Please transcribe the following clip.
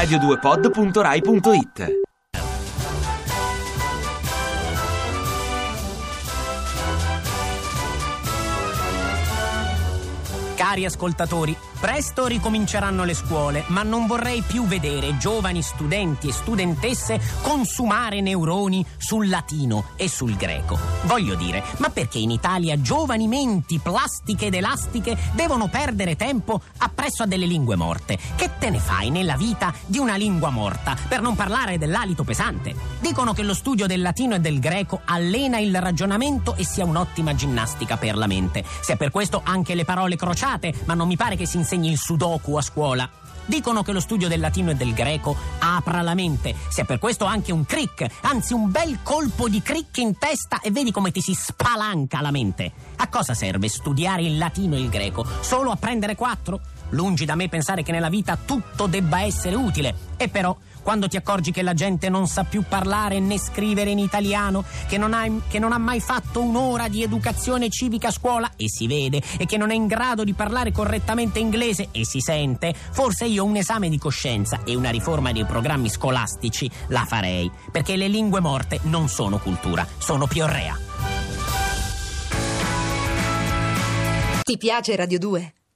radio2pod.rai.it Cari ascoltatori, presto ricominceranno le scuole, ma non vorrei più vedere giovani studenti e studentesse consumare neuroni sul latino e sul greco. Voglio dire, ma perché in Italia giovani menti plastiche ed elastiche devono perdere tempo appresso a delle lingue morte? Che te ne fai nella vita di una lingua morta, per non parlare dell'alito pesante? Dicono che lo studio del latino e del greco allena il ragionamento e sia un'ottima ginnastica per la mente. Se per questo anche le parole crociate ma non mi pare che si insegni il sudoku a scuola. Dicono che lo studio del latino e del greco apra la mente, sia per questo anche un crick, anzi un bel colpo di crick in testa e vedi come ti si spalanca la mente. A cosa serve studiare il latino e il greco? Solo a prendere quattro? Lungi da me pensare che nella vita tutto debba essere utile. E però quando ti accorgi che la gente non sa più parlare né scrivere in italiano, che non, ha, che non ha mai fatto un'ora di educazione civica a scuola e si vede, e che non è in grado di parlare correttamente inglese e si sente, forse io un esame di coscienza e una riforma dei programmi scolastici la farei, perché le lingue morte non sono cultura, sono piorrea. Ti piace Radio 2?